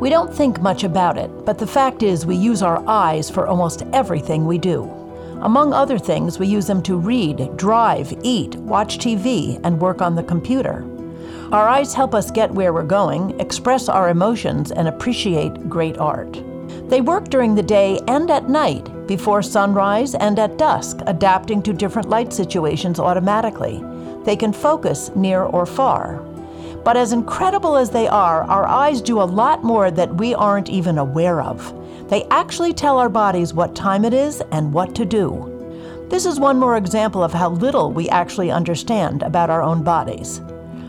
We don't think much about it, but the fact is we use our eyes for almost everything we do. Among other things, we use them to read, drive, eat, watch TV, and work on the computer. Our eyes help us get where we're going, express our emotions, and appreciate great art. They work during the day and at night, before sunrise and at dusk, adapting to different light situations automatically. They can focus near or far. But as incredible as they are, our eyes do a lot more that we aren't even aware of. They actually tell our bodies what time it is and what to do. This is one more example of how little we actually understand about our own bodies.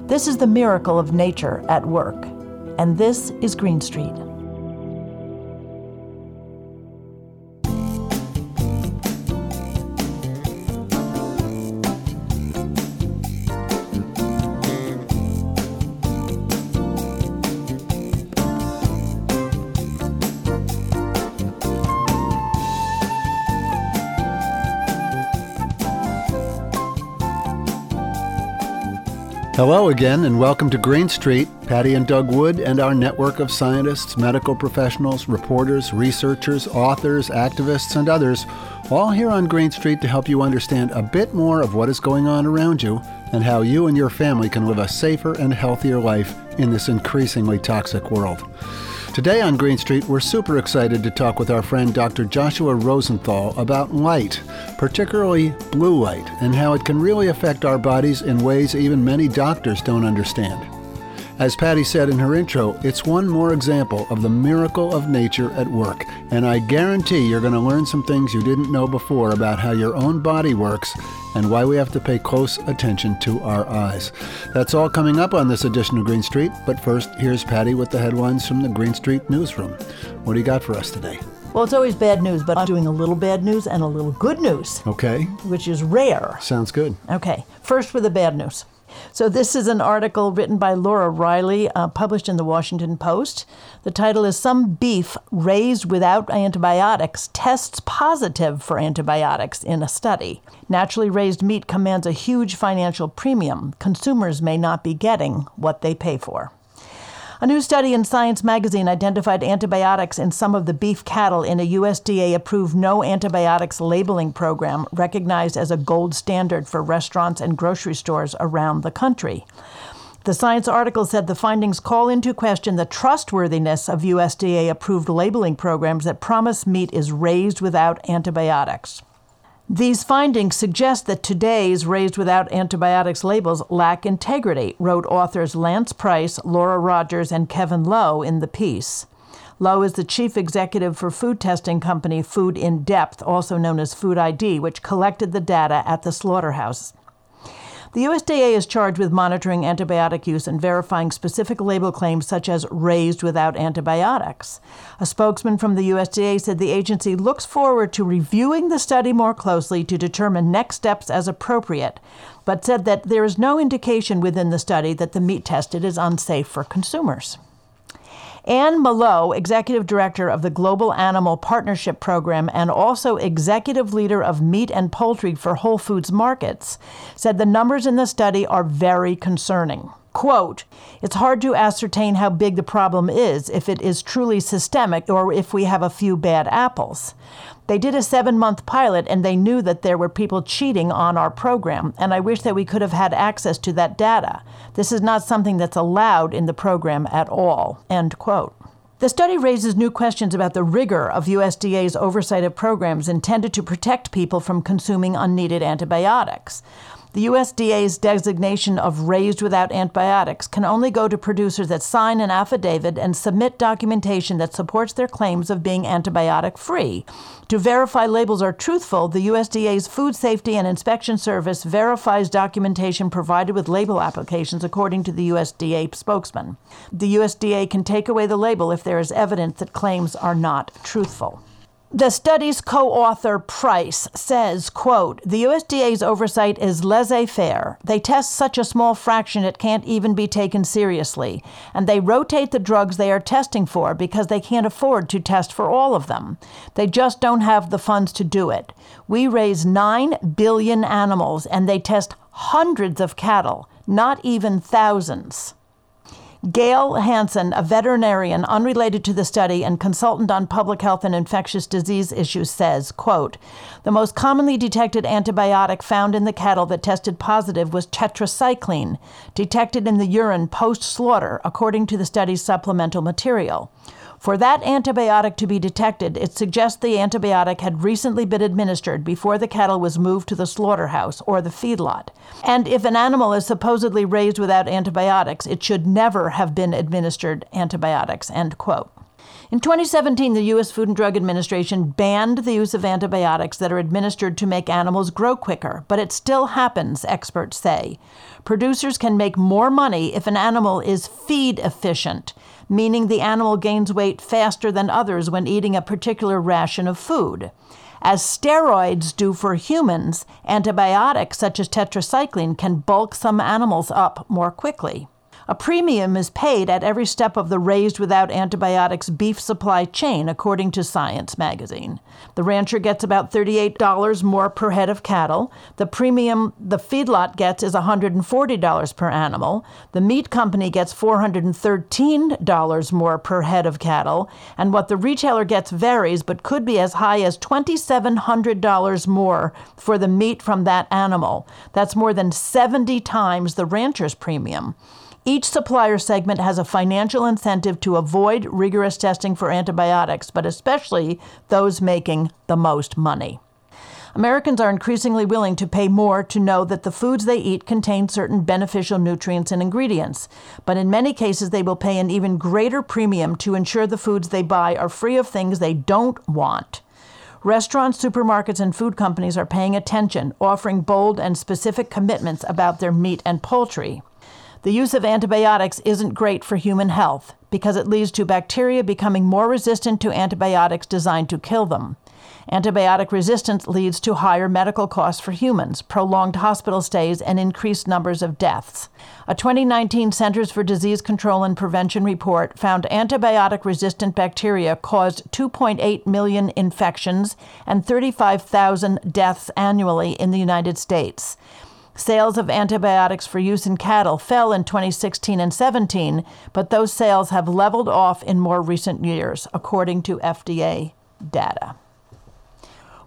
This is the miracle of nature at work. And this is Green Street. Hello again, and welcome to Green Street. Patti and Doug Wood and our network of scientists, medical professionals, reporters, researchers, authors, activists, and others, all here on Green Street to help you understand a bit more of what is going on around you and how you and your family can live a safer and healthier life in this increasingly toxic world. Today on Green Street, we're super excited to talk with our friend Dr. Joshua Rosenthal about light, particularly blue light, and how it can really affect our bodies in ways even many doctors don't understand. As Patti said in her intro, it's one more example of the miracle of nature at work, and I guarantee you're going to learn some things you didn't know before about how your own body works and why we have to pay close attention to our eyes. That's all coming up on this edition of Green Street, but first, here's Patti with the headlines from the Green Street newsroom. What do you got for us today? Well, it's always bad news, but I'm doing a little bad news and a little good news. Okay. Which is rare. Sounds good. Okay. First with the bad news. So, this is an article written by Laura Reiley, uh, published in the Washington Post. The title is Some Beef Raised Without Antibiotics Tests Positive for Antibiotics in a Study. Naturally raised meat commands a huge financial premium. Consumers may not be getting what they pay for. A new study in Science magazine identified antibiotics in some of the beef cattle in a USDA approved no antibiotics labeling program recognized as a gold standard for restaurants and grocery stores around the country. The science article said the findings call into question the trustworthiness of USDA approved labeling programs that promise meat is raised without antibiotics. These findings suggest that today's raised without antibiotics labels lack integrity, wrote authors Lance Price, Laura Rogers, and Kevin Lowe in the piece. Lowe is the chief executive for food testing company Food in Depth, also known as Food ID, which collected the data at the slaughterhouse. The USDA is charged with monitoring antibiotic use and verifying specific label claims such as raised without antibiotics. A spokesman from the USDA said the agency looks forward to reviewing the study more closely to determine next steps as appropriate, but said that there is no indication within the study that the meat tested is unsafe for consumers. Anne Malleau, executive director of the Global Animal Partnership Program and also executive leader of meat and poultry for Whole Foods Markets, said the numbers in the study are very concerning. Quote, it's hard to ascertain how big the problem is, if it is truly systemic, or if we have a few bad apples. They did a seven month pilot and they knew that there were people cheating on our program, and I wish that we could have had access to that data. This is not something that's allowed in the program at all. End quote. The study raises new questions about the rigor of USDA's oversight of programs intended to protect people from consuming unneeded antibiotics. The USDA's designation of raised without antibiotics can only go to producers that sign an affidavit and submit documentation that supports their claims of being antibiotic free. To verify labels are truthful, the USDA's Food Safety and Inspection Service verifies documentation provided with label applications, according to the USDA spokesman. The USDA can take away the label if there is evidence that claims are not truthful. The study's co-author Price says, quote, "The USDA's oversight is laissez-faire. They test such a small fraction it can't even be taken seriously, and they rotate the drugs they are testing for because they can't afford to test for all of them. They just don't have the funds to do it. We raise 9 billion animals and they test hundreds of cattle, not even thousands." Gail Hansen, a veterinarian unrelated to the study and consultant on public health and infectious disease issues, says, quote, The most commonly detected antibiotic found in the cattle that tested positive was tetracycline, detected in the urine post-slaughter, according to the study's supplemental material. For that antibiotic to be detected, it suggests the antibiotic had recently been administered before the cattle was moved to the slaughterhouse or the feedlot. And if an animal is supposedly raised without antibiotics, it should never have been administered antibiotics. End quote. In 2017, the U.S. Food and Drug Administration banned the use of antibiotics that are administered to make animals grow quicker, but it still happens, experts say. Producers can make more money if an animal is feed efficient, meaning the animal gains weight faster than others when eating a particular ration of food. As steroids do for humans, antibiotics such as tetracycline can bulk some animals up more quickly. A premium is paid at every step of the raised without antibiotics beef supply chain, according to Science magazine. The rancher gets about $38 more per head of cattle. The premium the feedlot gets is $140 per animal. The meat company gets $413 more per head of cattle. And what the retailer gets varies, but could be as high as $2,700 more for the meat from that animal. That's more than 70 times the rancher's premium. Each supplier segment has a financial incentive to avoid rigorous testing for antibiotics, but especially those making the most money. Americans are increasingly willing to pay more to know that the foods they eat contain certain beneficial nutrients and ingredients, but in many cases they will pay an even greater premium to ensure the foods they buy are free of things they don't want. Restaurants, supermarkets, and food companies are paying attention, offering bold and specific commitments about their meat and poultry. The use of antibiotics isn't great for human health because it leads to bacteria becoming more resistant to antibiotics designed to kill them. Antibiotic resistance leads to higher medical costs for humans, prolonged hospital stays, and increased numbers of deaths. A 2019 Centers for Disease Control and Prevention report found antibiotic resistant bacteria caused 2.8 million infections and 35,000 deaths annually in the United States. Sales of antibiotics for use in cattle fell in 2016 and 17, but those sales have leveled off in more recent years, according to FDA data.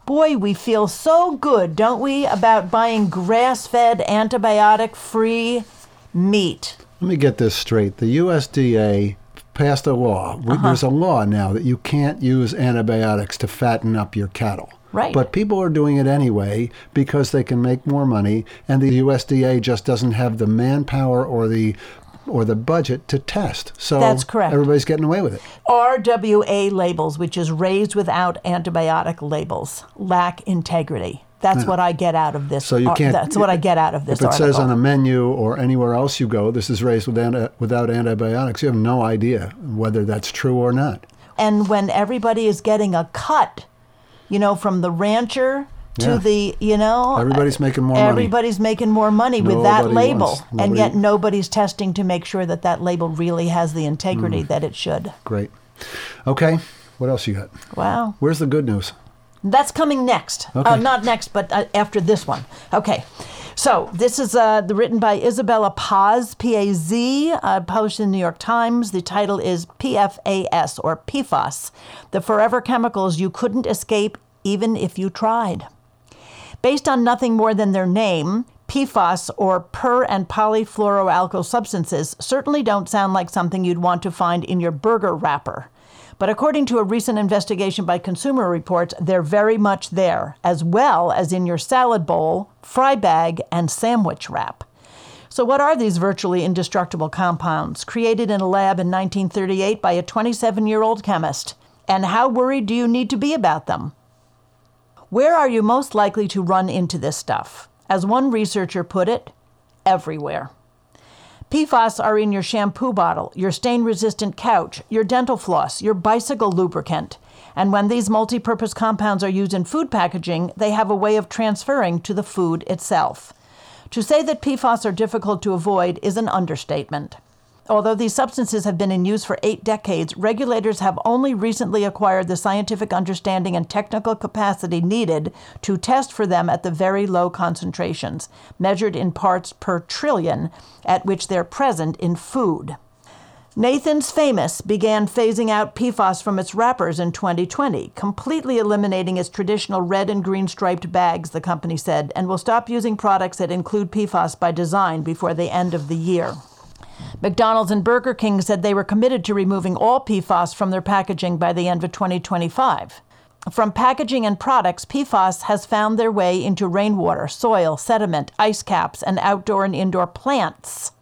Boy, we feel so good, don't we, about buying grass fed, antibiotic free meat. Let me get this straight. The USDA passed a law. Uh-huh. There's a law now that you can't use antibiotics to fatten up your cattle. Right. But people are doing it anyway because they can make more money, and the USDA just doesn't have the manpower or the or the budget to test. So that's correct. Everybody's getting away with it. RWA labels, which is raised without antibiotic labels, lack integrity. That's yeah. what I get out of this. So you can't. That's what I get out of this. If it article. says on a menu or anywhere else you go, this is raised without, without antibiotics, you have no idea whether that's true or not. And when everybody is getting a cut you know, from the rancher to yeah. the, you know, everybody's making more money. everybody's money. making more money with that label, and yet nobody's testing to make sure that that label really has the integrity mm. that it should. Great. Okay, what else you got? Wow. Where's the good news? That's coming next. Uh, okay. Uh, not next, but uh, after this one. Okay. So this is uh, the, written by Isabella Paz, P-A-Z, uh, published in the New York Times. The title is PFAS or PFAS, the forever chemicals you couldn't escape even if you tried. Based on nothing more than their name, PFAS, or per and polyfluoroalkyl substances, certainly don't sound like something you'd want to find in your burger wrapper. But according to a recent investigation by Consumer Reports, they're very much there, as well as in your salad bowl, fry bag, and sandwich wrap. So, what are these virtually indestructible compounds created in a lab in 1938 by a 27 year old chemist? And how worried do you need to be about them? Where are you most likely to run into this stuff? As one researcher put it, everywhere. PFAS are in your shampoo bottle, your stain resistant couch, your dental floss, your bicycle lubricant. And when these multi purpose compounds are used in food packaging, they have a way of transferring to the food itself. To say that PFAS are difficult to avoid is an understatement. Although these substances have been in use for eight decades, regulators have only recently acquired the scientific understanding and technical capacity needed to test for them at the very low concentrations, measured in parts per trillion, at which they're present in food. Nathan's Famous began phasing out PFAS from its wrappers in 2020, completely eliminating its traditional red and green striped bags, the company said, and will stop using products that include PFAS by design before the end of the year. McDonald's and Burger King said they were committed to removing all PFAS from their packaging by the end of 2025. From packaging and products, PFAS has found their way into rainwater, soil, sediment, ice caps, and outdoor and indoor plants.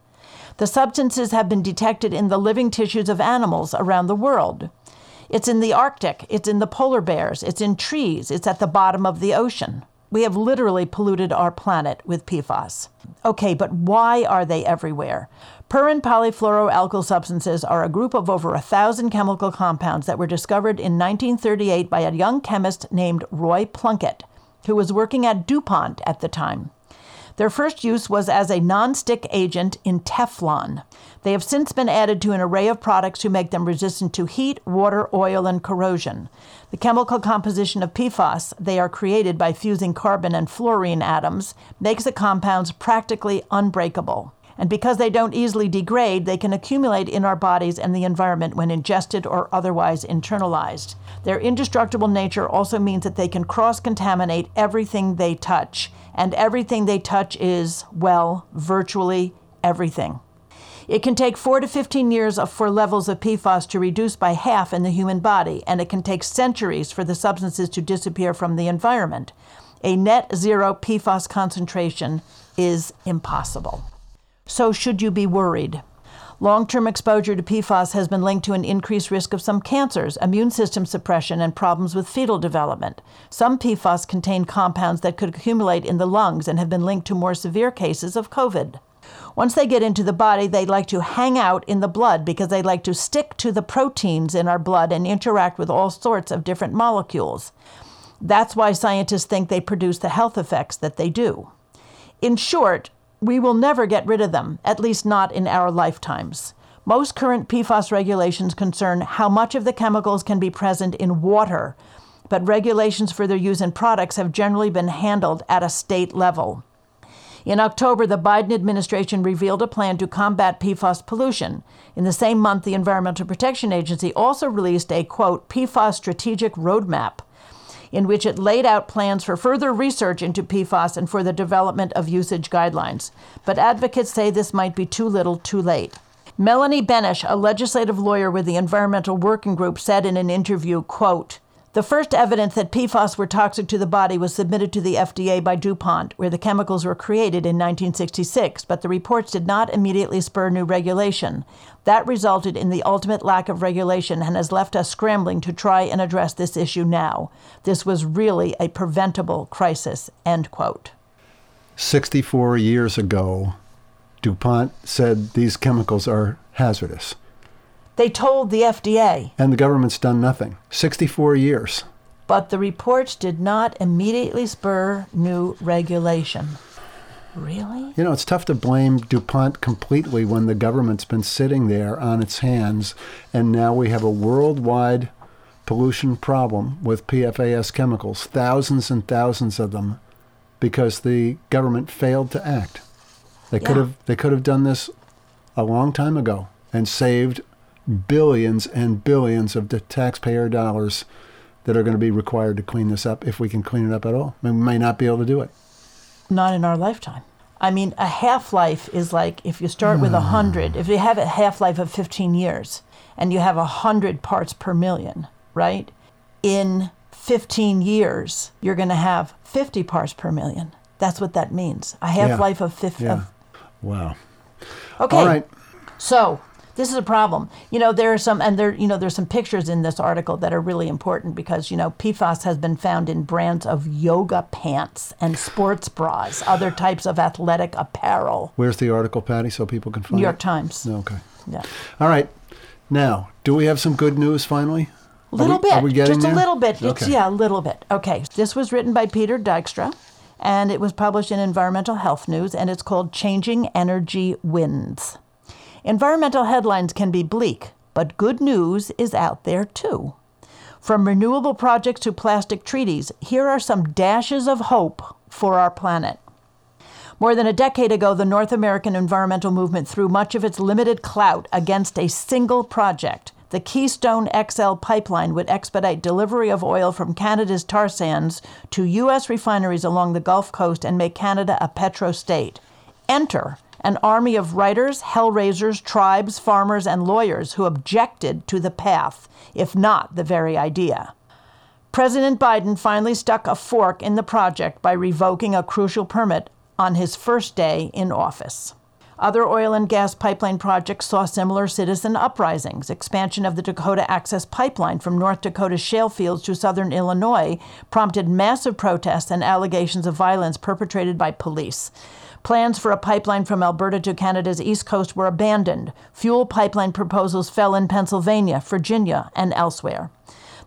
The substances have been detected in the living tissues of animals around the world. It's in the Arctic, it's in the polar bears, it's in trees, it's at the bottom of the ocean. We have literally polluted our planet with PFAS. Okay, but why are they everywhere? Per and polyfluoroalkyl substances are a group of over a thousand chemical compounds that were discovered in 1938 by a young chemist named Roy Plunkett, who was working at DuPont at the time. Their first use was as a non-stick agent in Teflon. They have since been added to an array of products to make them resistant to heat, water, oil, and corrosion. The chemical composition of PFAS, they are created by fusing carbon and fluorine atoms, makes the compounds practically unbreakable. And because they don't easily degrade, they can accumulate in our bodies and the environment when ingested or otherwise internalized. Their indestructible nature also means that they can cross contaminate everything they touch and everything they touch is, well, virtually everything. It can take 4 to 15 years for levels of PFAS to reduce by half in the human body, and it can take centuries for the substances to disappear from the environment. A net zero PFAS concentration is impossible. So, should you be worried? Long term exposure to PFAS has been linked to an increased risk of some cancers, immune system suppression, and problems with fetal development. Some PFAS contain compounds that could accumulate in the lungs and have been linked to more severe cases of COVID. Once they get into the body, they like to hang out in the blood because they like to stick to the proteins in our blood and interact with all sorts of different molecules. That's why scientists think they produce the health effects that they do. In short, we will never get rid of them, at least not in our lifetimes. Most current PFAS regulations concern how much of the chemicals can be present in water, but regulations for their use in products have generally been handled at a state level. In October, the Biden administration revealed a plan to combat PFAS pollution. In the same month, the Environmental Protection Agency also released a quote, PFAS strategic roadmap in which it laid out plans for further research into PFAS and for the development of usage guidelines. But advocates say this might be too little, too late. Melanie Benesh, a legislative lawyer with the Environmental Working Group, said in an interview, quote, the first evidence that PFAS were toxic to the body was submitted to the FDA by DuPont, where the chemicals were created in 1966, but the reports did not immediately spur new regulation. That resulted in the ultimate lack of regulation and has left us scrambling to try and address this issue now. This was really a preventable crisis. End quote. 64 years ago, DuPont said these chemicals are hazardous. They told the FDA. And the government's done nothing. 64 years. But the reports did not immediately spur new regulation. Really? You know, it's tough to blame DuPont completely when the government's been sitting there on its hands, and now we have a worldwide pollution problem with PFAS chemicals, thousands and thousands of them, because the government failed to act. They yeah. could have they could have done this a long time ago and saved billions and billions of the taxpayer dollars that are going to be required to clean this up if we can clean it up at all. we may not be able to do it. Not in our lifetime. I mean, a half life is like if you start with a hmm. hundred, if you have a half life of 15 years and you have a hundred parts per million, right? In 15 years, you're going to have 50 parts per million. That's what that means. A half life of 50. Yeah. Of, wow. Okay. All right. So this is a problem. You know, there are some, and there, you know, there's some pictures in this article that are really important because you know PFAS has been found in brands of yoga pants and sports bras, other types of athletic apparel. Where's the article, Patti, so people can find it? New York it? Times. Okay. Yeah. All right. Now, do we have some good news finally? A little we, bit. Are we getting Just there? a little bit. Okay. It's, yeah, a little bit. Okay. This was written by Peter Dykstra and it was published in Environmental Health News and it's called Changing Energy Winds. Environmental headlines can be bleak, but good news is out there too. From renewable projects to plastic treaties, here are some dashes of hope for our planet. More than a decade ago, the North American environmental movement threw much of its limited clout against a single project. The Keystone XL pipeline would expedite delivery of oil from Canada's tar sands to U.S. refineries along the Gulf Coast and make Canada a petro state. Enter an army of writers, hellraisers, tribes, farmers, and lawyers who objected to the path, if not the very idea. President Biden finally stuck a fork in the project by revoking a crucial permit on his first day in office. Other oil and gas pipeline projects saw similar citizen uprisings. Expansion of the Dakota Access Pipeline from North Dakota's shale fields to southern Illinois prompted massive protests and allegations of violence perpetrated by police. Plans for a pipeline from Alberta to Canada's east coast were abandoned. Fuel pipeline proposals fell in Pennsylvania, Virginia, and elsewhere.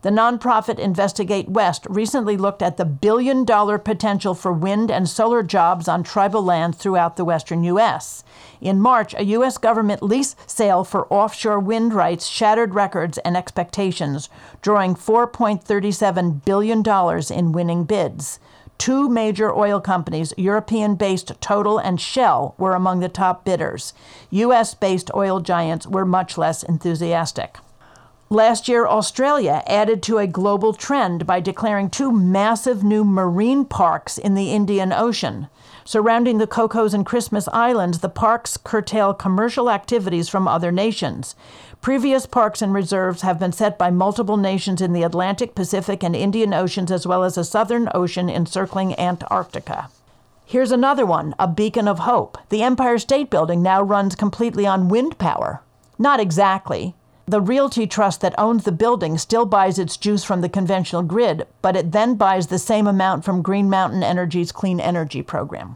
The nonprofit Investigate West recently looked at the billion dollar potential for wind and solar jobs on tribal lands throughout the western U.S. In March, a U.S. government lease sale for offshore wind rights shattered records and expectations, drawing $4.37 billion in winning bids. Two major oil companies, European based Total and Shell, were among the top bidders. U.S. based oil giants were much less enthusiastic. Last year, Australia added to a global trend by declaring two massive new marine parks in the Indian Ocean. Surrounding the Cocos and Christmas Islands, the parks curtail commercial activities from other nations. Previous parks and reserves have been set by multiple nations in the Atlantic, Pacific, and Indian Oceans, as well as a Southern Ocean encircling Antarctica. Here's another one, a beacon of hope. The Empire State Building now runs completely on wind power. Not exactly. The realty trust that owns the building still buys its juice from the conventional grid, but it then buys the same amount from Green Mountain Energy's clean energy program.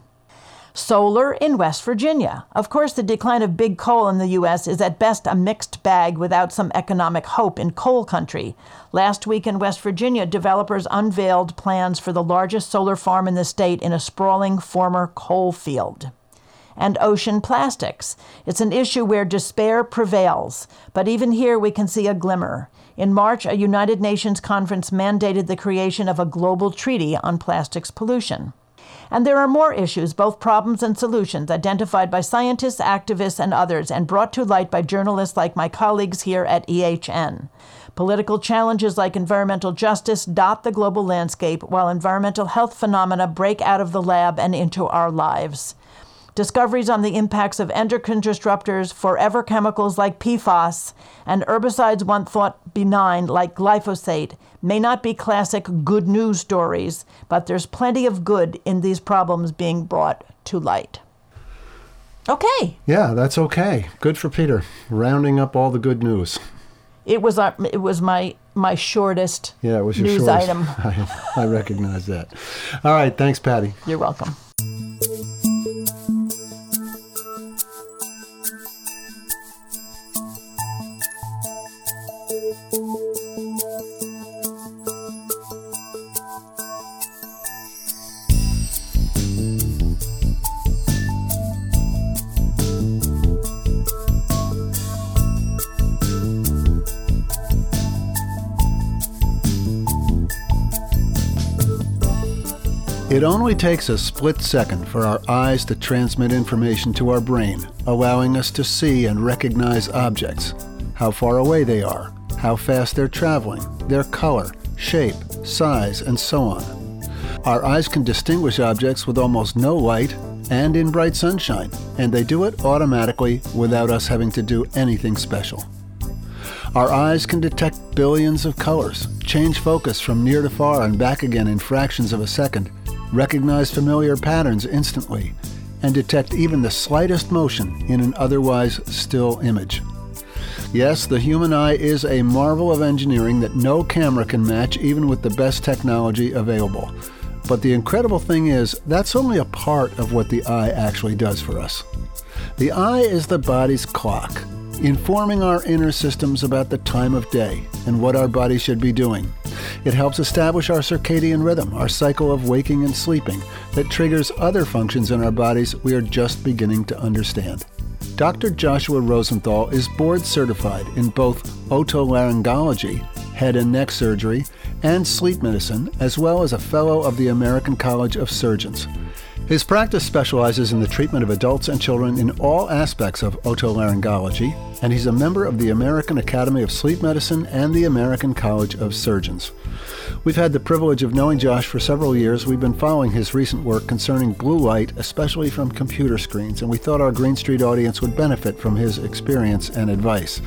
Solar in West Virginia. Of course, the decline of big coal in the U.S. is at best a mixed bag without some economic hope in coal country. Last week in West Virginia, developers unveiled plans for the largest solar farm in the state in a sprawling former coal field and ocean plastics. It's an issue where despair prevails, but even here we can see a glimmer. In March, a United Nations conference mandated the creation of a global treaty on plastics pollution. And there are more issues, both problems and solutions, identified by scientists, activists, and others, and brought to light by journalists like my colleagues here at EHN. Political challenges like environmental justice dot the global landscape, while environmental health phenomena break out of the lab and into our lives. Discoveries on the impacts of endocrine disruptors, forever chemicals like PFAS, and herbicides once thought benign like glyphosate may not be classic good news stories, but there's plenty of good in these problems being brought to light. Okay. Yeah, that's okay. Good for Peter, rounding up all the good news. It was our, it was my my shortest yeah, it was your news shortest. item. I, I recognize that. All right, thanks, Patti. You're welcome. It only takes a split second for our eyes to transmit information to our brain, allowing us to see and recognize objects, how far away they are, how fast they're traveling, their color, shape, size, and so on. Our eyes can distinguish objects with almost no light and in bright sunshine, and they do it automatically without us having to do anything special. Our eyes can detect billions of colors, change focus from near to far and back again in fractions of a second, recognize familiar patterns instantly, and detect even the slightest motion in an otherwise still image. Yes, the human eye is a marvel of engineering that no camera can match, even with the best technology available. But the incredible thing is, that's only a part of what the eye actually does for us. The eye is the body's clock, informing our inner systems about the time of day and what our body should be doing. It helps establish our circadian rhythm, our cycle of waking and sleeping, that triggers other functions in our bodies we are just beginning to understand. Dr. Joshua Rosenthal is board certified in both otolaryngology, head and neck surgery, and sleep medicine, as well as a fellow of the American College of Surgeons. His practice specializes in the treatment of adults and children in all aspects of otolaryngology, and he's a member of the American Academy of Sleep Medicine and the American College of Surgeons. We've had the privilege of knowing Josh for several years. We've been following his recent work concerning blue light, especially from computer screens, and we thought our Green Street audience would benefit from his experience and advice.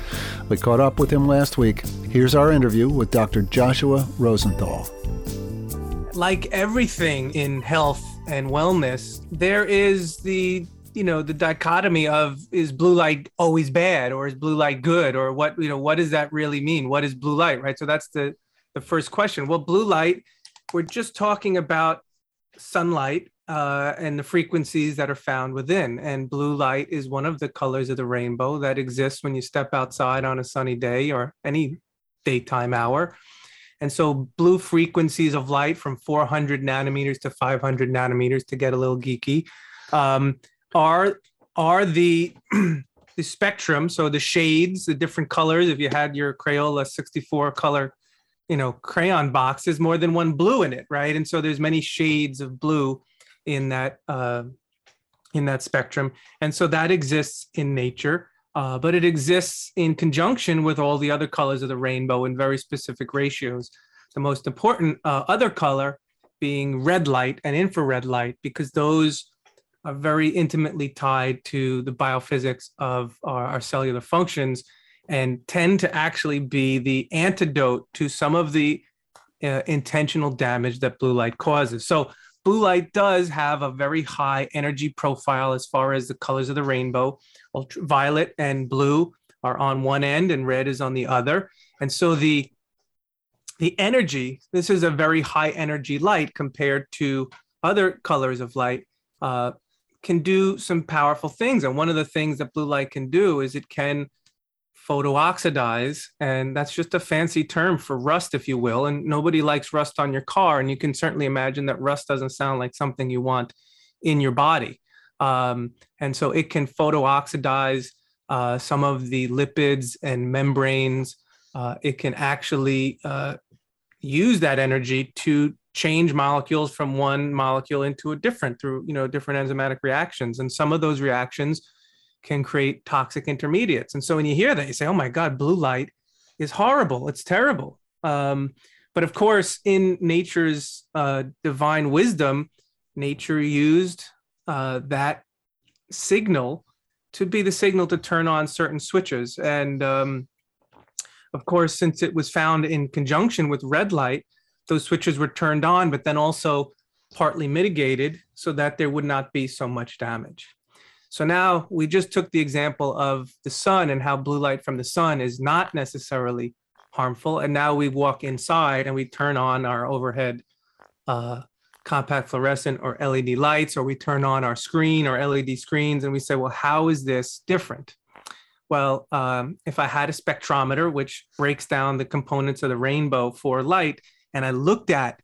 We caught up with him last week. Here's our interview with Dr. Joshua Rosenthal. Like everything in health and wellness, there is the you know the dichotomy of is blue light always bad or is blue light good or what you know what does that really mean? What is blue light right? So that's the the first question. Well blue light we're just talking about sunlight uh, and the frequencies that are found within. And blue light is one of the colors of the rainbow that exists when you step outside on a sunny day or any daytime hour and so blue frequencies of light from 400 nanometers to 500 nanometers to get a little geeky um, are are the the spectrum. So the shades, the different colors. If you had your Crayola 64 color, you know, crayon box, there's more than one blue in it, right? And so there's many shades of blue in that uh, in that spectrum. And so that exists in nature. Uh, but it exists in conjunction with all the other colors of the rainbow in very specific ratios. The most important uh, other color being red light and infrared light, because those are very intimately tied to the biophysics of our, our cellular functions and tend to actually be the antidote to some of the uh, intentional damage that blue light causes. So, blue light does have a very high energy profile as far as the colors of the rainbow violet and blue are on one end and red is on the other. And so the the energy, this is a very high energy light compared to other colors of light, uh, can do some powerful things. And one of the things that blue light can do is it can photooxidize. And that's just a fancy term for rust, if you will. And nobody likes rust on your car. And you can certainly imagine that rust doesn't sound like something you want in your body. Um, and so it can photooxidize uh, some of the lipids and membranes. Uh, it can actually uh, use that energy to change molecules from one molecule into a different through you know different enzymatic reactions and some of those reactions can create toxic intermediates and so when you hear that you say oh my god blue light is horrible it's terrible um, but of course in nature's uh, divine wisdom nature used uh, that signal to be the signal to turn on certain switches. And um, of course, since it was found in conjunction with red light, those switches were turned on, but then also partly mitigated so that there would not be so much damage. So now we just took the example of the sun and how blue light from the sun is not necessarily harmful. And now we walk inside and we turn on our overhead uh, compact fluorescent or LED lights, or we turn on our screen or LED screens and we say, well, how is this different? Well, um, if I had a spectrometer, which breaks down the components of the rainbow for light, and I looked at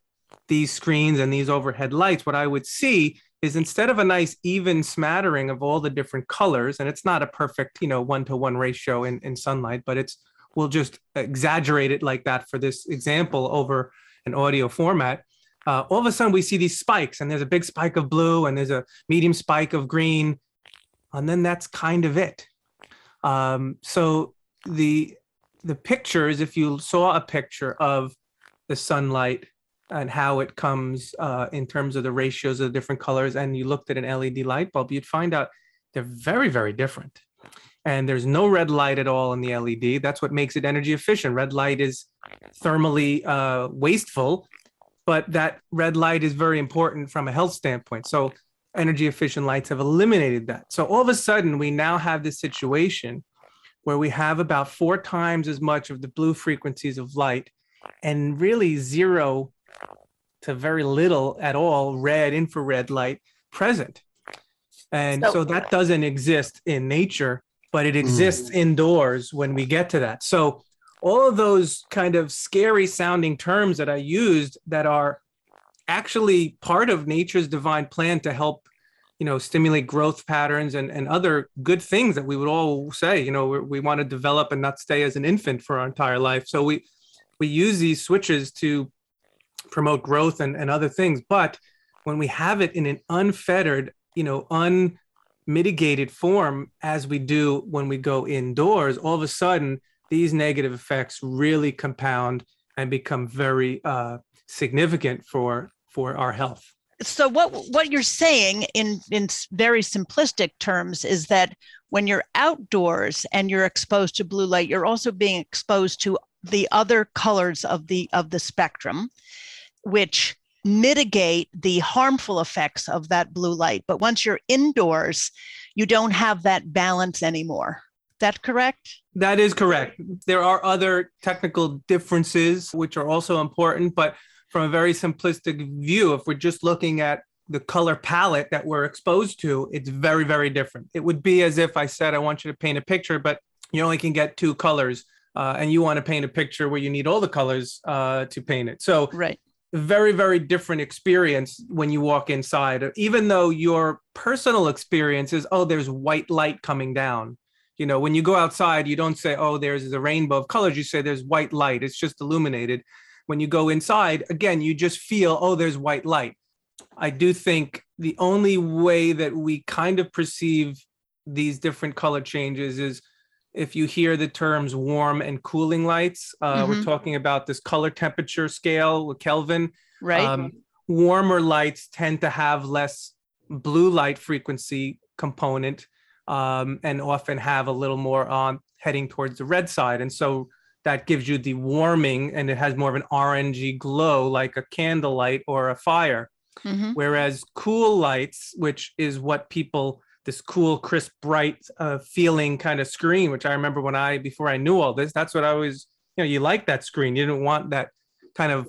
these screens and these overhead lights, what I would see is instead of a nice even smattering of all the different colors, and it's not a perfect, you know, one to one ratio in, in sunlight, but it's, we'll just exaggerate it like that for this example over an audio format. Uh, all of a sudden we see these spikes and there's a big spike of blue and there's a medium spike of green and then that's kind of it. Um, so the the pictures if you saw a picture of the sunlight and how it comes uh, in terms of the ratios of the different colors and you looked at an led light bulb you'd find out they're very very different and there's no red light at all in the led that's what makes it energy efficient red light is thermally uh, wasteful but that red light is very important from a health standpoint. So energy efficient lights have eliminated that. So all of a sudden, we now have this situation where we have about four times as much of the blue frequencies of light and really zero to very little at all red infrared light present. And so, so that doesn't exist in nature, but it exists mm. indoors when we get to that. So all of those kind of scary sounding terms that I used that are actually part of nature's divine plan to help you know stimulate growth patterns and, and other good things that we would all say you know we want to develop and not stay as an infant for our entire life so we we use these switches to promote growth and, and other things but when we have it in an unfettered, you know, unmitigated form as we do when we go indoors, all of a sudden these negative effects really compound and become very uh, significant for for our health. So what what you're saying in in very simplistic terms is that when you're outdoors and you're exposed to blue light, you're also being exposed to the other colors of the of the spectrum, which mitigate the harmful effects of that blue light. But once you're indoors, you don't have that balance anymore. That correct? That is correct. There are other technical differences which are also important, but from a very simplistic view, if we're just looking at the color palette that we're exposed to, it's very, very different. It would be as if I said, I want you to paint a picture, but you only can get two colors. Uh, and you want to paint a picture where you need all the colors uh, to paint it. So, right. Very, very different experience when you walk inside, even though your personal experience is, oh, there's white light coming down. You know, when you go outside, you don't say, oh, there's a rainbow of colors. You say there's white light. It's just illuminated. When you go inside, again, you just feel, oh, there's white light I do think the only way that we kind of perceive these different color changes is if you hear the terms warm and cooling lights. Uh, mm-hmm. We're talking about this color temperature scale with Kelvin. Right. Um, warmer lights tend to have less blue light frequency component um, and often have a little more on heading towards the red side. And so that gives you the warming and it has more of an orangey glow like a candlelight or a fire. Mm-hmm. Whereas cool lights, which is what people this cool, crisp, bright uh, feeling kind of screen, which I remember when I before I knew all this, that's what I was. You know, you like that screen. You didn't want that kind of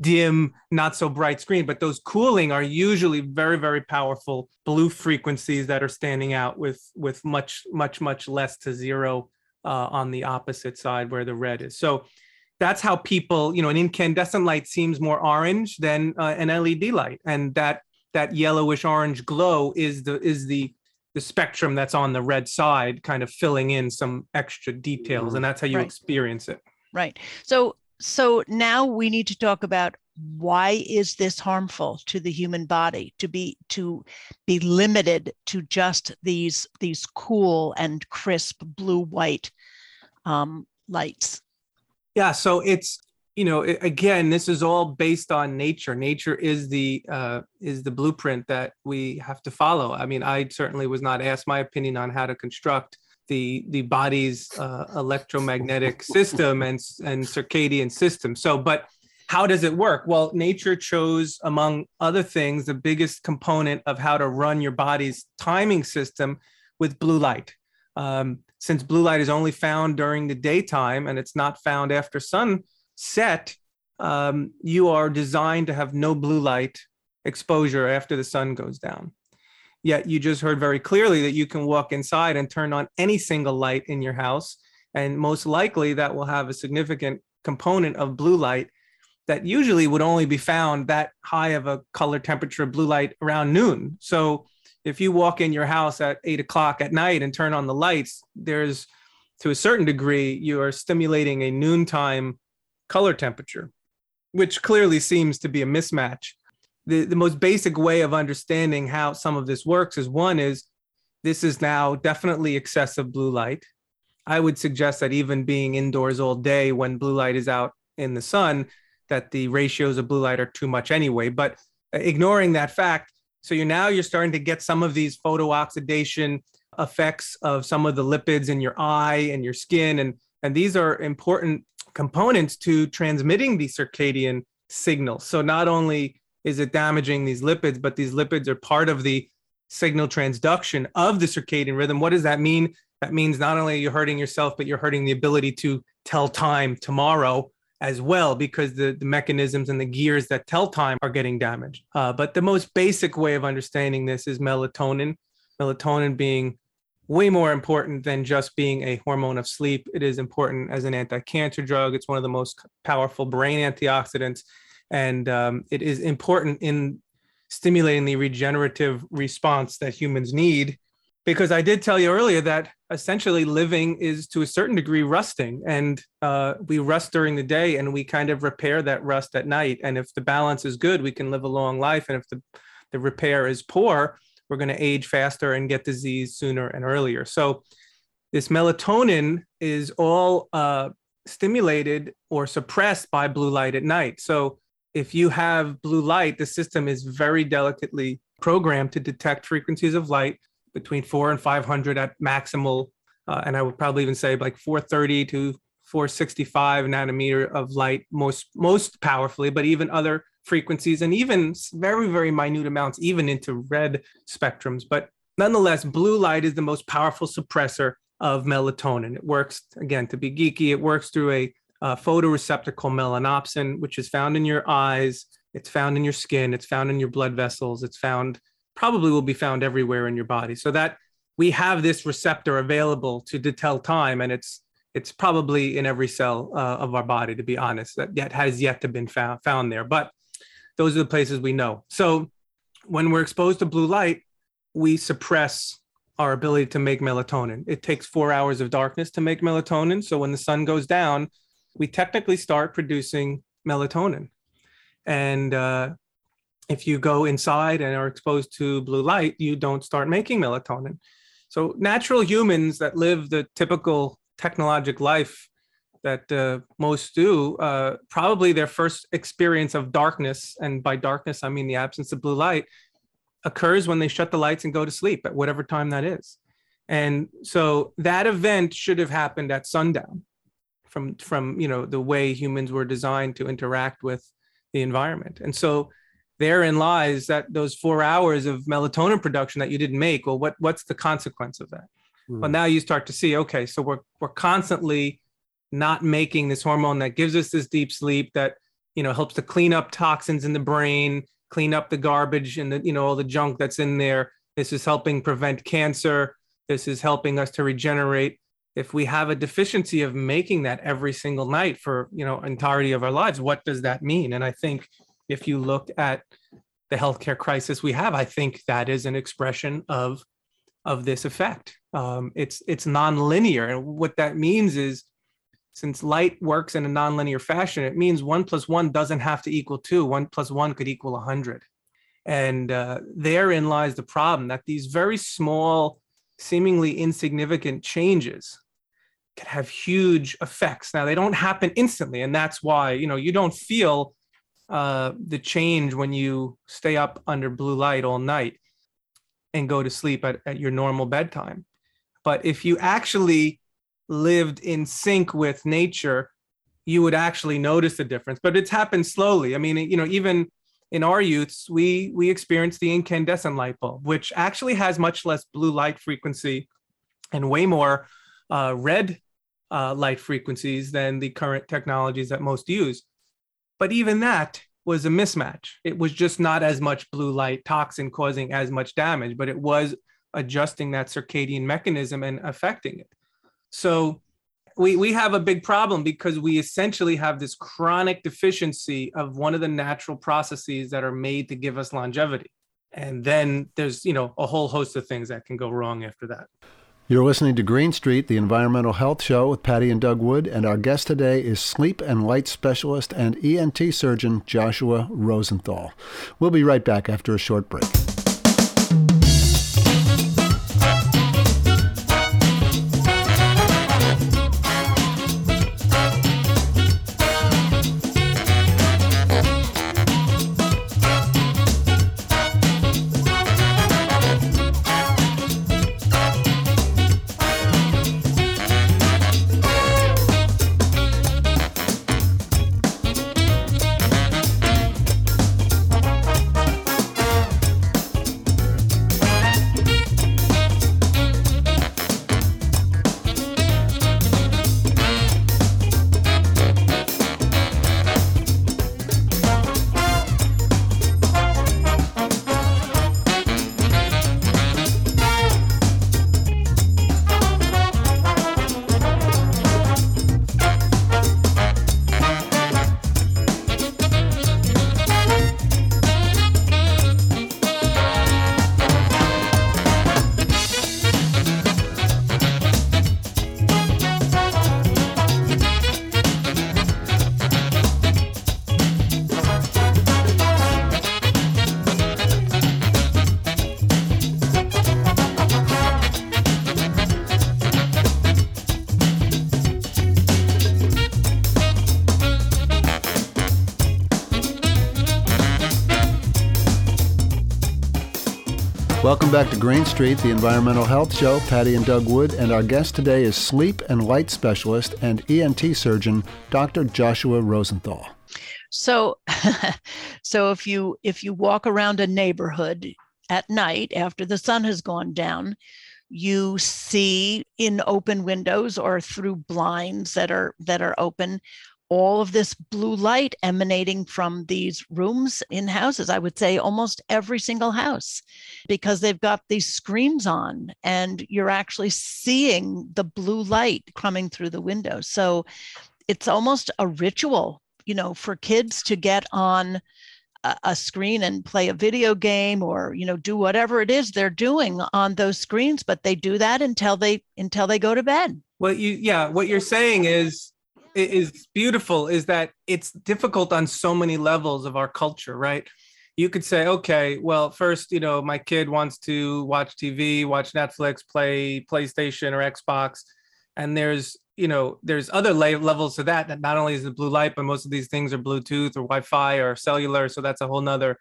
dim, not so bright screen. But those cooling are usually very, very powerful blue frequencies that are standing out with with much, much, much less to zero uh, on the opposite side where the red is. So that's how people, you know, an incandescent light seems more orange than uh, an LED light, and that that yellowish orange glow is the is the the spectrum that's on the red side, kind of filling in some extra details, and that's how you right. experience it. Right. So so now we need to talk about why is this harmful to the human body to be to be limited to just these these cool and crisp blue white um, lights yeah, so it's you know again this is all based on nature. Nature is the uh, is the blueprint that we have to follow. I mean i certainly was not asked my opinion on how to construct the the body's uh, electromagnetic system and and circadian system. So but how does it work? Well nature chose among other things the biggest component of how to run your body's timing system with blue light. Um, since blue light is only found during the daytime and it's not found after sunset, um, you are designed to have no blue light exposure after the sun goes down. Yet you just heard very clearly that you can walk inside and turn on any single light in your house. And most likely that will have a significant component of blue light that usually would only be found that high of a color temperature blue light around noon. So if you walk in your house at eight o'clock at night and turn on the lights, there's to a certain degree, you are stimulating a noontime color temperature, which clearly seems to be a mismatch. The, the most basic way of understanding how some of this works is one is this is now definitely excessive blue light. I would suggest that even being indoors all day when blue light is out in the sun, that the ratios of blue light are too much anyway. But uh, ignoring that fact, so you're now you're starting to get some of these photo oxidation effects of some of the lipids in your eye and your skin. And, and these are important components to transmitting the circadian signal. So not only is it damaging these lipids, but these lipids are part of the signal transduction of the circadian rhythm. What does that mean? That means not only are you hurting yourself, but you're hurting the ability to tell time tomorrow as well because the, the mechanisms and the gears that tell time are getting damaged. Uh, but the most basic way of understanding this is melatonin. Melatonin being way more important than just being a hormone of sleep. It is important as an anti cancer drug. It's one of the most powerful brain antioxidants. And um, it is important in stimulating the regenerative response that humans need. Because I did tell you earlier that essentially living is to a certain degree rusting and uh, we rust during the day and we kind of repair that rust at night and if the balance is good we can live a long life and if the, the repair is poor we're going to age faster and get disease sooner and earlier so this melatonin is all uh, stimulated or suppressed by blue light at night so if you have blue light the system is very delicately programmed to detect frequencies of light between four and 500 at maximal. Uh, and I would probably even say like 430 to 465 nanometer of light most most powerfully, but even other frequencies and even very, very minute amounts, even into red spectrums. But nonetheless, blue light is the most powerful suppressor of melatonin. It works, again, to be geeky, it works through a uh, photoreceptor called melanopsin, which is found in your eyes, it's found in your skin, it's found in your blood vessels, it's found probably will be found everywhere in your body. So that we have this receptor available to tell time, and it's it's probably in every cell uh, of our body, to be honest, that yet has yet to been found found there. But those are the places we know. So when we're exposed to blue light, we suppress our ability to make melatonin. It takes four hours of darkness to make melatonin. So when the sun goes down, we technically start producing melatonin. And uh, if you go inside and are exposed to blue light, you don't start making melatonin. So natural humans that live the typical technologic life that uh, most do, uh, probably their first experience of darkness, and by darkness I mean the absence of blue light, occurs when they shut the lights and go to sleep at whatever time that is. And so that event should have happened at sundown, from from you know the way humans were designed to interact with the environment. And so therein lies that those four hours of melatonin production that you didn't make well what what's the consequence of that mm. well now you start to see okay so we're we're constantly not making this hormone that gives us this deep sleep that you know helps to clean up toxins in the brain clean up the garbage and the you know all the junk that's in there. This is helping prevent cancer. This is helping us to regenerate. If we have a deficiency of making that every single night for you know entirety of our lives what does that mean? And i think if you look at the healthcare crisis we have, I think that is an expression of of this effect. Um, it's it's nonlinear, and what that means is, since light works in a nonlinear fashion, it means one plus one doesn't have to equal two. One plus one could equal a hundred, and uh, therein lies the problem that these very small, seemingly insignificant changes can have huge effects. Now they don't happen instantly, and that's why you know you don't feel uh, the change when you stay up under blue light all night and go to sleep at, at your normal bedtime. But if you actually lived in sync with nature, you would actually notice the difference. But it's happened slowly. I mean, you know, even in our youths, we we experienced the incandescent light bulb, which actually has much less blue light frequency and way more uh, red uh, light frequencies than the current technologies that most use. But even that was a mismatch. It was just not as much blue light toxin causing as much damage, but it was adjusting that circadian mechanism and affecting it. So we, we have a big problem because we essentially have this chronic deficiency of one of the natural processes that are made to give us longevity. And then there's, you know, a whole host of things that can go wrong after that. You're listening to Green Street, the environmental health show with Patti and Doug Wood, and our guest today is sleep and light specialist and ENT surgeon Joshua Rosenthal. We'll be right back after a short break. Welcome back to Green Street, the environmental health show. Patti and Doug Wood, and our guest today is sleep and light specialist and ENT surgeon, Dr. Joshua Rosenthal. So, so if you if you walk around a neighborhood at night after the sun has gone down, you see in open windows or through blinds that are that are open all of this blue light emanating from these rooms in houses. I would say almost every single house because they've got these screens on and you're actually seeing the blue light coming through the window. So it's almost a ritual, you know, for kids to get on a screen and play a video game or you know do whatever it is they're doing on those screens but they do that until they until they go to bed well you yeah what you're saying is is beautiful is that it's difficult on so many levels of our culture, right? You could say, okay, well, first, you know, my kid wants to watch TV, watch Netflix, play PlayStation or Xbox, and there's, you know, there's other levels to that. That not only is the blue light, but most of these things are Bluetooth or Wi-Fi or cellular. So that's a whole nother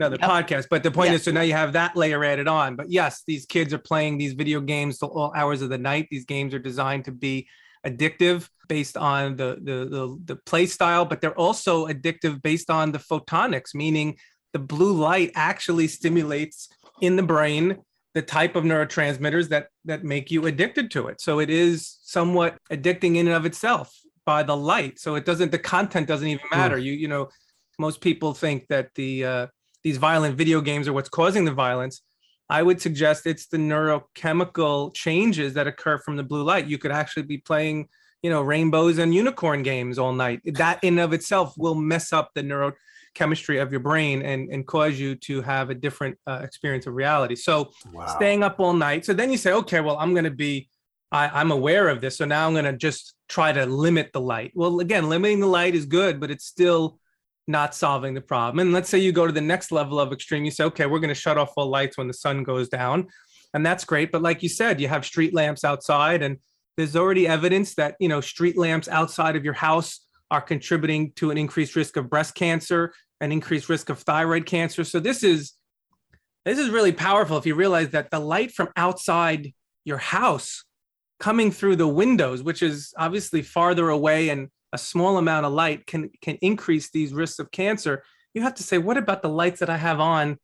another yep. podcast. But the point yep. is, so now you have that layer added on. But yes, these kids are playing these video games till all hours of the night. These games are designed to be addictive based on the, the, the, the play style, but they're also addictive based on the photonics, meaning the blue light actually stimulates in the brain the type of neurotransmitters that that make you addicted to it. So it is somewhat addicting in and of itself by the light. So it doesn't the content doesn't even matter. Mm. You you know most people think that the uh, these violent video games are what's causing the violence. I would suggest it's the neurochemical changes that occur from the blue light. You could actually be playing, you know, rainbows and unicorn games all night. That in of itself will mess up the neurochemistry of your brain and, and cause you to have a different uh, experience of reality. So wow. staying up all night. So then you say, okay, well, I'm going to be, I, I'm aware of this. So now I'm going to just try to limit the light. Well, again, limiting the light is good, but it's still not solving the problem. And let's say you go to the next level of extreme, you say, okay, we're going to shut off all lights when the sun goes down. And that's great. But like you said, you have street lamps outside, and there's already evidence that, you know, street lamps outside of your house are contributing to an increased risk of breast cancer, an increased risk of thyroid cancer. So this is this is really powerful if you realize that the light from outside your house coming through the windows, which is obviously farther away and a small amount of light can can increase these risks of cancer. You have to say what about the lights that i have on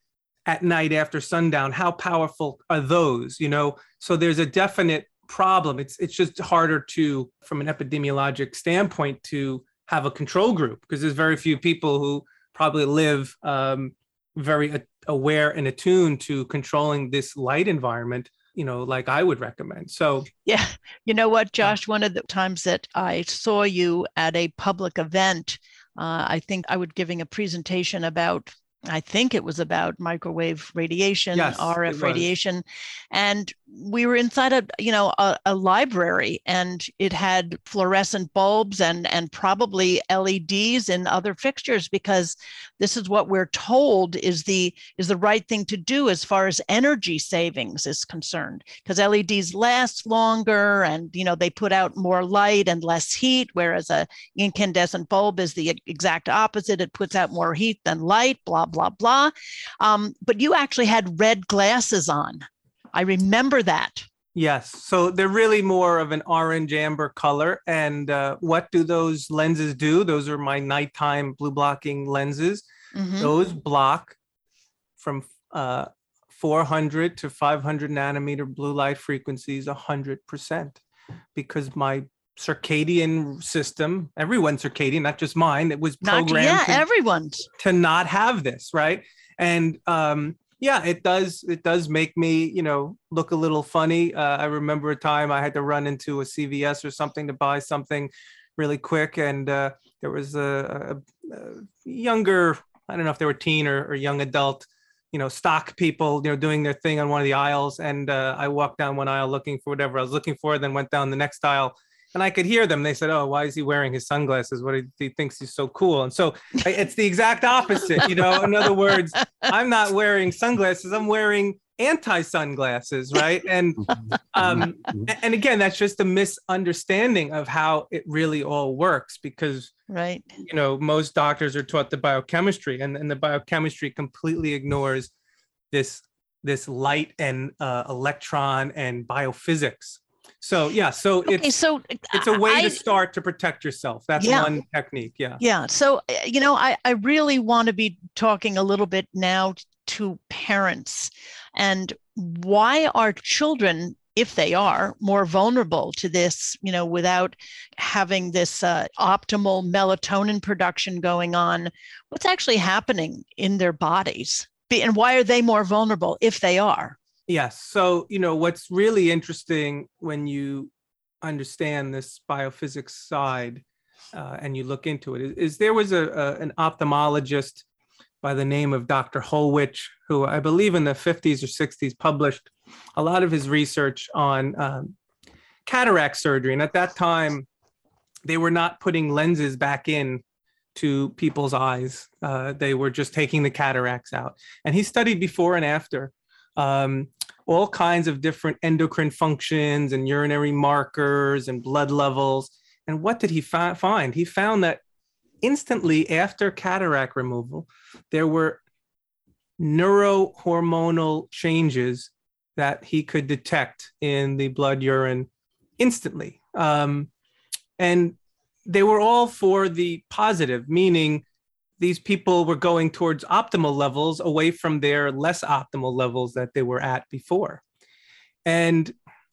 at night after sundown? How powerful are those you know? So there's a definite problem. It's it's just harder to from an epidemiologic standpoint to have a control group because there's very few people who probably live um, very aware and attuned to controlling this light environment you know, like I would recommend. So, yeah, you know what, Josh, one of the times that I saw you at a public event, uh, I think I was giving a presentation about I think it was about microwave radiation, yes, RF radiation, and we were inside a you know a, a, library, and it had fluorescent bulbs and and probably LEDs and other fixtures because this is what we're told is the is the right thing to do as far as energy savings is concerned because LEDs last longer and you know they put out more light and less heat, whereas a incandescent bulb is the exact opposite; it puts out more heat than light. Blah blah, blah. Um, but you actually had red glasses on. I remember that. Yes. So they're really more of an orange amber color. And uh, what do those lenses do? Those are my nighttime blue blocking lenses. Mm-hmm. Those block from uh, 400 to 500 nanometer blue light frequencies 100% because my circadian system, everyone's circadian, not just mine. It was programmed. Not, yeah, to, everyone's to not have this, right? And um, yeah, it does. It does make me, you know, look a little funny. Uh, I remember a time I had to run into a CVS or something to buy something really quick, and uh, there was a, a, a, younger, I don't know if they were teen or, or young adult, you know, stock people, you know, doing their thing on one of the aisles, and uh, I walked down one aisle looking for whatever I was looking for, then went down the next aisle and I could hear them. They said, "Oh, why is he wearing his sunglasses? What he, he thinks he's so cool?" And so it's the exact opposite. You know, in other words, I'm not wearing sunglasses. I'm wearing anti-sunglasses, right? And um, and again, that's just a misunderstanding of how it really all works because right, you know, most doctors are taught the biochemistry, and and the biochemistry completely ignores this this light and uh, electron and biophysics. So yeah, so Okay, it's so it's a way I- to start to protect yourself. That's Yeah. one technique. Yeah. Yeah. So, uh, you know, I, I really want to be talking a little bit now to parents and why are children, if they are, more vulnerable to this, you know, without having this uh, optimal melatonin production going on? What's actually happening in their bodies? And why are they more vulnerable if they are? Yes. So, you know, what's really interesting when you understand this biophysics side uh, and you look into it is, is there was a, a an ophthalmologist by the name of Dr. Hollwich, who I believe in the 50s or 60s published a lot of his research on um, cataract surgery. And at that time, they were not putting lenses back in to people's eyes. Uh, they were just taking the cataracts out. And he studied before and after um, all kinds of different endocrine functions and urinary markers and blood levels. And what did he fi- find? He found that instantly after cataract removal, there were neurohormonal changes that he could detect in the blood urine instantly. Um, and they were all for the positive, meaning these people were going towards optimal levels away from their less optimal levels that they were at before. And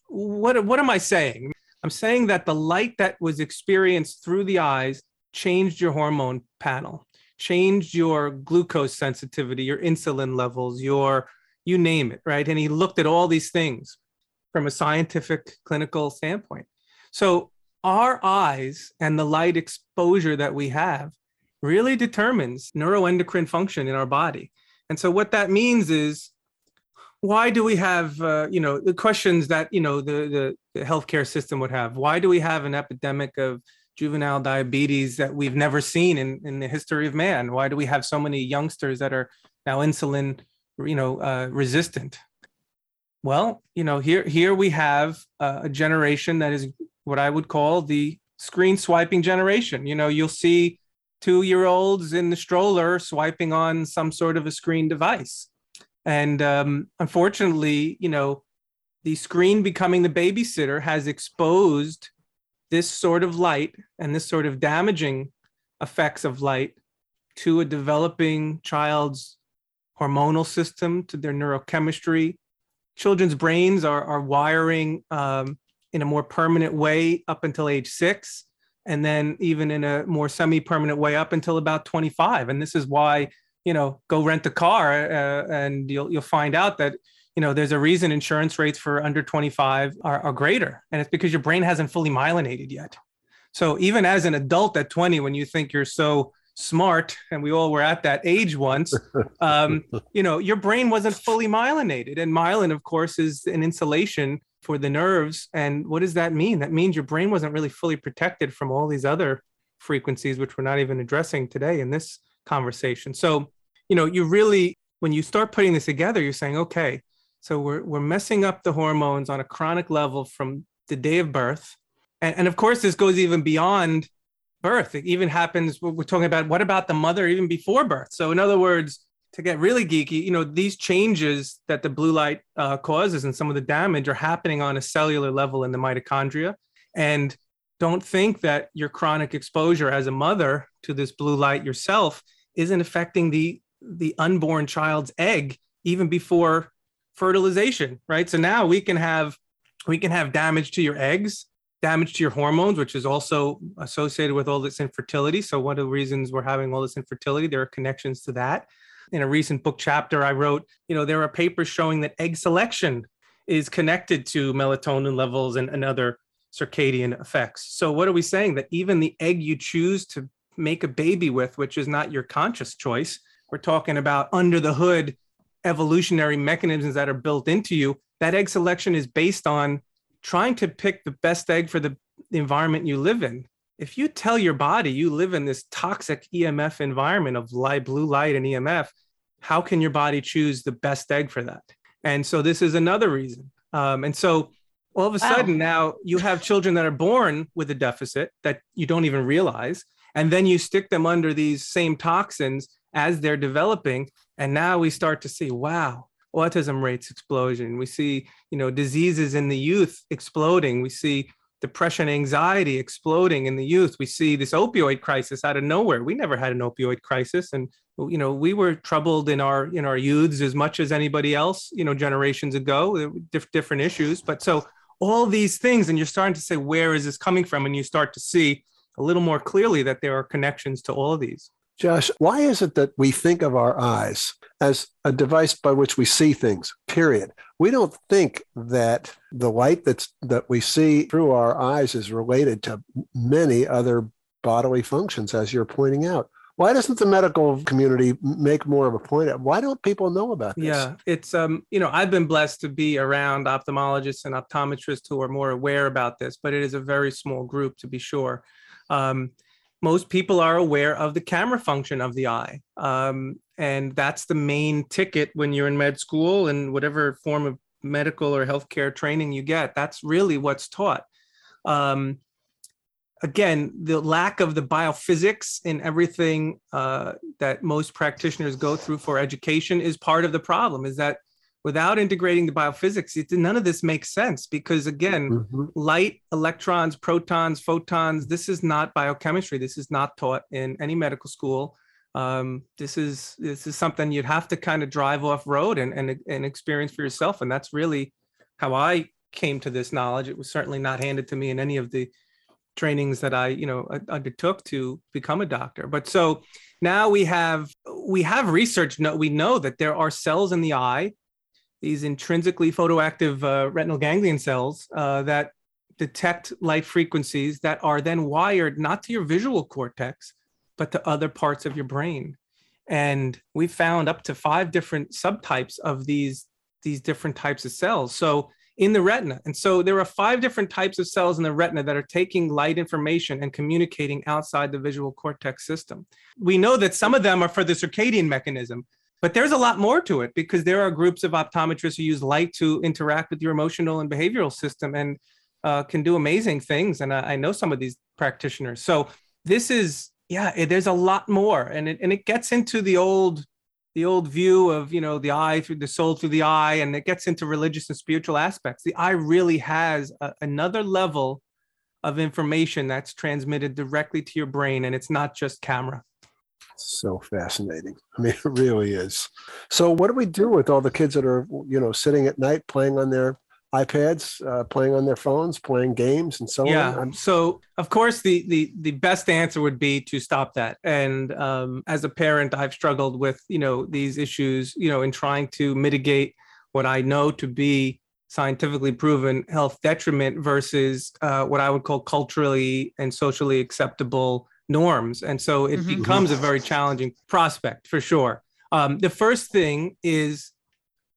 what, what am I saying? I'm saying that the light that was experienced through the eyes changed your hormone panel, changed your glucose sensitivity, your insulin levels, your you name it, right? And he looked at all these things from a scientific clinical standpoint. So our eyes and the light exposure that we have really determines neuroendocrine function in our body. And so what that means is why do we have uh, you know the questions that you know the, the the healthcare system would have. Why do we have an epidemic of juvenile diabetes that we've never seen in, in the history of man? Why do we have so many youngsters that are now insulin you know uh, resistant? Well you know here here we have a generation that is what i would call the screen swiping generation. You know you'll see two year olds in the stroller swiping on some sort of a screen device and um, unfortunately you know the screen becoming the babysitter has exposed this sort of light and this sort of damaging effects of light to a developing child's hormonal system, to their neurochemistry. Children's brains are, are wiring um, in a more permanent way up until age six, and then even in a more semi permanent way up until about 25. And this is why, you know, go rent a car uh, and you'll, you'll find out that you know, there's a reason insurance rates for under 25 are, are greater. And it's because your brain hasn't fully myelinated yet. So even as an adult at 20, when you think you're so smart, and we all were at that age once, um, you know, your brain wasn't fully myelinated. And myelin, of course, is an insulation for the nerves. And what does that mean? That means your brain wasn't really fully protected from all these other frequencies, which we're not even addressing today in this conversation. So, you know, you really, when you start putting this together, you're saying, okay, so we're, we're messing up the hormones on a chronic level from the day of birth. And, and of course, this goes even beyond birth. It even happens, we're talking about what about the mother even before birth? So, in other words, to get really geeky, you know, these changes that the blue light uh, causes and some of the damage are happening on a cellular level in the mitochondria. And don't think that your chronic exposure as a mother to this blue light yourself isn't affecting the the unborn child's egg even before fertilization, right? So now we can have we can have damage to your eggs, damage to your hormones, which is also associated with all this infertility. So one of the reasons we're having all this infertility, there are connections to that. In a recent book chapter I wrote, you know, there are papers showing that egg selection is connected to melatonin levels and, and other circadian effects. So what are we saying? That even the egg you choose to make a baby with, which is not your conscious choice, we're talking about under the hood evolutionary mechanisms that are built into you, that egg selection is based on trying to pick the best egg for the, the environment you live in. If you tell your body you live in this toxic EMF environment of light, blue light, and EMF, how can your body choose the best egg for that? And so this is another reason. Um, and so all of a Wow. sudden now you have children that are born with a deficit that you don't even realize. And then you stick them under these same toxins as they're developing. And now we start to see, wow, autism rates explosion. We see, you know, diseases in the youth exploding. We see depression, anxiety exploding in the youth. We see this opioid crisis out of nowhere. We never had an opioid crisis, and you know, we were troubled in our in our youths as much as anybody else. You know, generations ago, uh, diff- different issues. But so all these things, and you're starting to say, where is this coming from? And you start to see a little more clearly that there are connections to all of these. Josh, why is it that we think of our eyes as a device by which we see things, period? We don't think that the light that's that we see through our eyes is related to many other bodily functions, as you're pointing out. Why doesn't the medical community make more of a point of why don't people know about this? Yeah, it's um, you know, I've been blessed to be around ophthalmologists and optometrists who are more aware about this, but it is a very small group to be sure. Um, most people are aware of the camera function of the eye. Um, and that's the main ticket when you're in med school and whatever form of medical or healthcare training you get. That's really what's taught. Um, again, the lack of the biophysics in everything uh, that most practitioners go through for education is part of the problem. Is that without integrating the biophysics, it, none of this makes sense because, again, mm-hmm. light, electrons, protons, photons, this is not biochemistry. This is not taught in any medical school. Um, this is this is something you'd have to kind of drive off road and, and and experience for yourself, and that's really how I came to this knowledge. It was certainly not handed to me in any of the trainings that I, you know, undertook to become a doctor. But so now we have we have research. We know that there are cells in the eye these intrinsically photoactive uh, retinal ganglion cells uh, that detect light frequencies that are then wired not to your visual cortex, but to other parts of your brain. And we found up to five different subtypes of these, these different types of cells. So in the retina. And so there are five different types of cells in the retina that are taking light information and communicating outside the visual cortex system. We know that some of them are for the circadian mechanism. But there's a lot more to it because there are groups of optometrists who use light to interact with your emotional and behavioral system and uh, can do amazing things. And I, I, know some of these practitioners. So this is, yeah, it, there's a lot more, and it and it gets into the old, the old view of you know the eye through the soul through the eye, and it gets into religious and spiritual aspects. The eye really has a, another level of information that's transmitted directly to your brain, and it's not just camera so fascinating. I mean, it really is. So, what do we do with all the kids that are, you know, sitting at night playing on their iPads, uh, playing on their phones, playing games, and so yeah. on? Yeah. So, of course, the the the best answer would be to stop that. And um, as a parent, I've struggled with you know these issues, you know, in trying to mitigate what I know to be scientifically proven health detriment versus uh, what I would call culturally and socially acceptable norms. And so it mm-hmm. becomes a very challenging prospect for sure. Um, the first thing is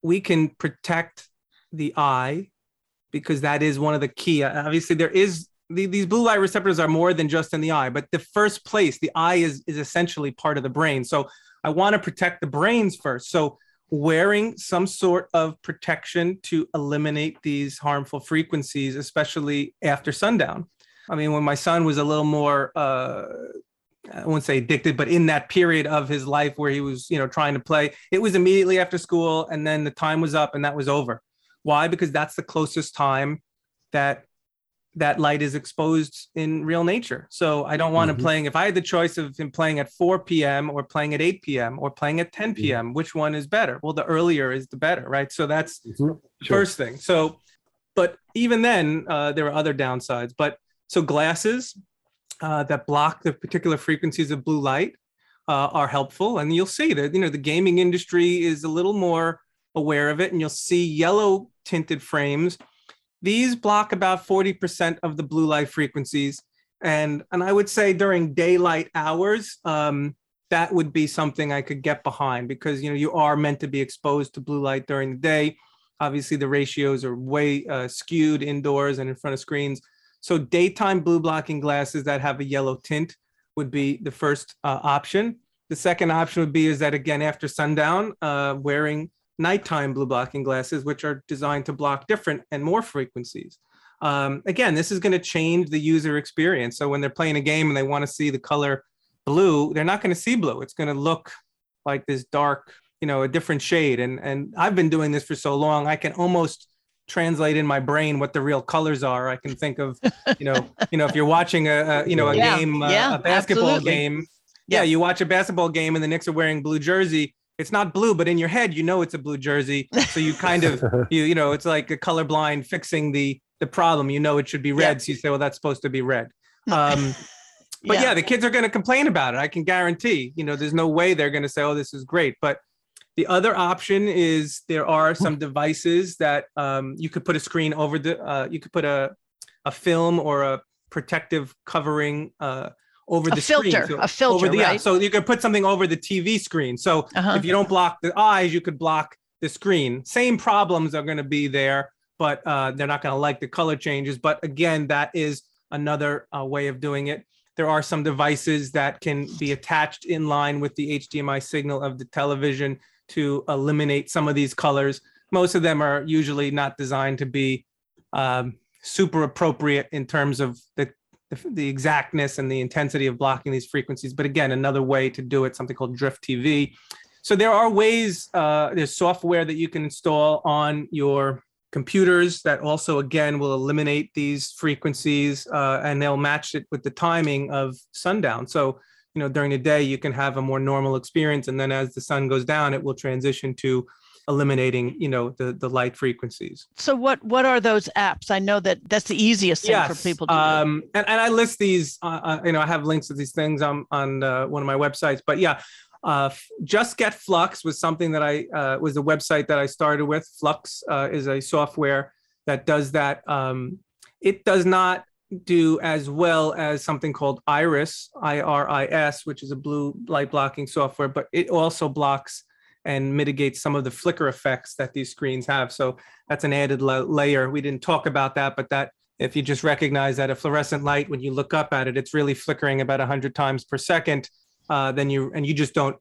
we can protect the eye because that is one of the key. Uh, obviously, there is the, these blue light receptors are more than just in the eye, but the first place, the eye is is essentially part of the brain. So I want to protect the brains first. So wearing some sort of protection to eliminate these harmful frequencies, especially after sundown. I mean, when my son was a little more, uh, I won't say addicted, but in that period of his life where he was, you know, trying to play, it was immediately after school, and then the time was up, and that was over. Why? Because that's the closest time that that light is exposed in real nature. So I don't want mm-hmm. him playing. If I had the choice of him playing at 4 p.m. or playing at 8 p.m. or playing at 10 p.m., mm-hmm. which one is better? Well, the earlier is the better, right? So that's mm-hmm. sure. the first thing. So, but even then, uh, there are other downsides. But so glasses uh, that block the particular frequencies of blue light uh, are helpful, and you'll see that you know the gaming industry is a little more aware of it, and you'll see yellow tinted frames. These block about 40% of the blue light frequencies, and and I would say during daylight hours, um, that would be something I could get behind because you know you are meant to be exposed to blue light during the day. Obviously, the ratios are way uh, skewed indoors and in front of screens. So daytime blue blocking glasses that have a yellow tint would be the first uh, option. The second option would be is that again after sundown, uh, wearing nighttime blue blocking glasses, which are designed to block different and more frequencies. Um, again, this is going to change the user experience. So when they're playing a game and they want to see the color blue, they're not going to see blue. It's going to look like this dark you know a different shade and and i've been doing this for so long i can almost translate in my brain what the real colors are i can think of you know you know if you're watching a, a you know a Yeah, game uh, yeah, a basketball absolutely. game yeah you watch a basketball game and the knicks are wearing blue jersey it's not blue but in your head you know it's a blue jersey so you kind of you you know it's like a colorblind fixing the the problem you know it should be red so you say well that's supposed to be red um but yeah. the kids are going to complain about it. I can guarantee. You know, there's no way they're going to say, "Oh, this is great." But the other option is there are some devices that um, you could put a screen over the. Uh, you could put a a film or a protective covering uh, over A the filter, screen. a filter, over the, yeah, right? so you could put something over the TV screen. So Uh-huh. if you don't block the eyes, you could block the screen. Same problems are going to be there, but uh, they're not going to like the color changes. But again, that is another uh, way of doing it. There are some devices that can be attached in line with the HDMI signal of the television to eliminate some of these colors. Most of them are usually not designed to be um, super appropriate in terms of the, the exactness and the intensity of blocking these frequencies. But again, another way to do it, something called Drift TV. So there are ways. Uh, there's software that you can install on your computers that also again will eliminate these frequencies uh, and they'll match it with the timing of sundown so you know during the day you can have a more normal experience and then as the sun goes down it will transition to eliminating you know the the light frequencies So what what are those apps? I know that that's the easiest thing for people to do. um, and, and I list these. Uh, uh, you know, I have links to these things on on uh, one of my websites. But yeah, uh, Just Get Flux was something that I uh, was the website that I started with. Flux uh, is a software that does that. Um, it does not do as well as something called Iris, I R I S, which is a blue light blocking software, but it also blocks and mitigates some of the flicker effects that these screens have. So that's an added la- layer. We didn't talk about that, but that if you just recognize that a fluorescent light, when you look up at it, it's really flickering about 100 times per second, uh, then you and you just don't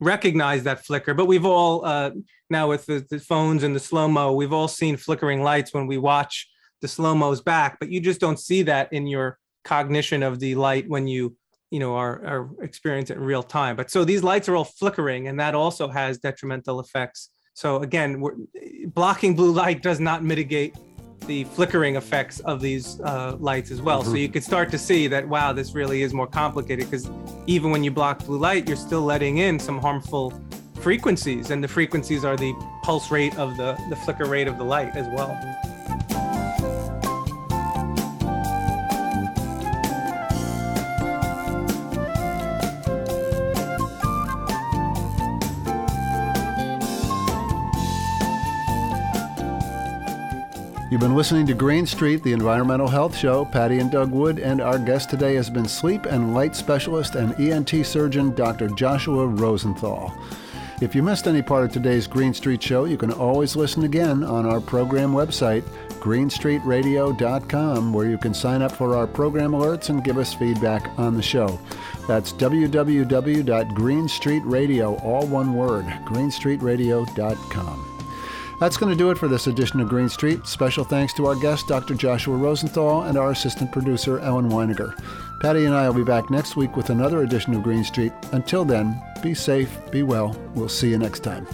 recognize that flicker. But we've all uh, now with the, the phones and the slow mo, we've all seen flickering lights when we watch the slow mo's back, but you just don't see that in your cognition of the light when you you know are experiencing it in real time. But so these lights are all flickering, and that also has detrimental effects. So again, we're, blocking blue light does not mitigate the flickering effects of these uh, lights as well. So you could start to see that wow, this really is more complicated because even when you block blue light, you're still letting in some harmful frequencies, and the frequencies are the pulse rate of the the flicker rate of the light as well. You've been listening to Green Street, the environmental health show. Patti and Doug Wood, and our guest today has been sleep and light specialist and ENT surgeon Dr. Joshua Rosenthal. If you missed any part of today's Green Street show, you can always listen again on our program website, greenstreetradio.com, where you can sign up for our program alerts and give us feedback on the show. That's www.greenstreetradio, all one word, greenstreetradio.com. That's going to do it for this edition of Green Street. Special thanks to our guest, Dr. Joshua Rosenthal, and our assistant producer, Ellen Weiniger. Patti and I will be back next week with another edition of Green Street. Until then, be safe, be well. We'll see you next time.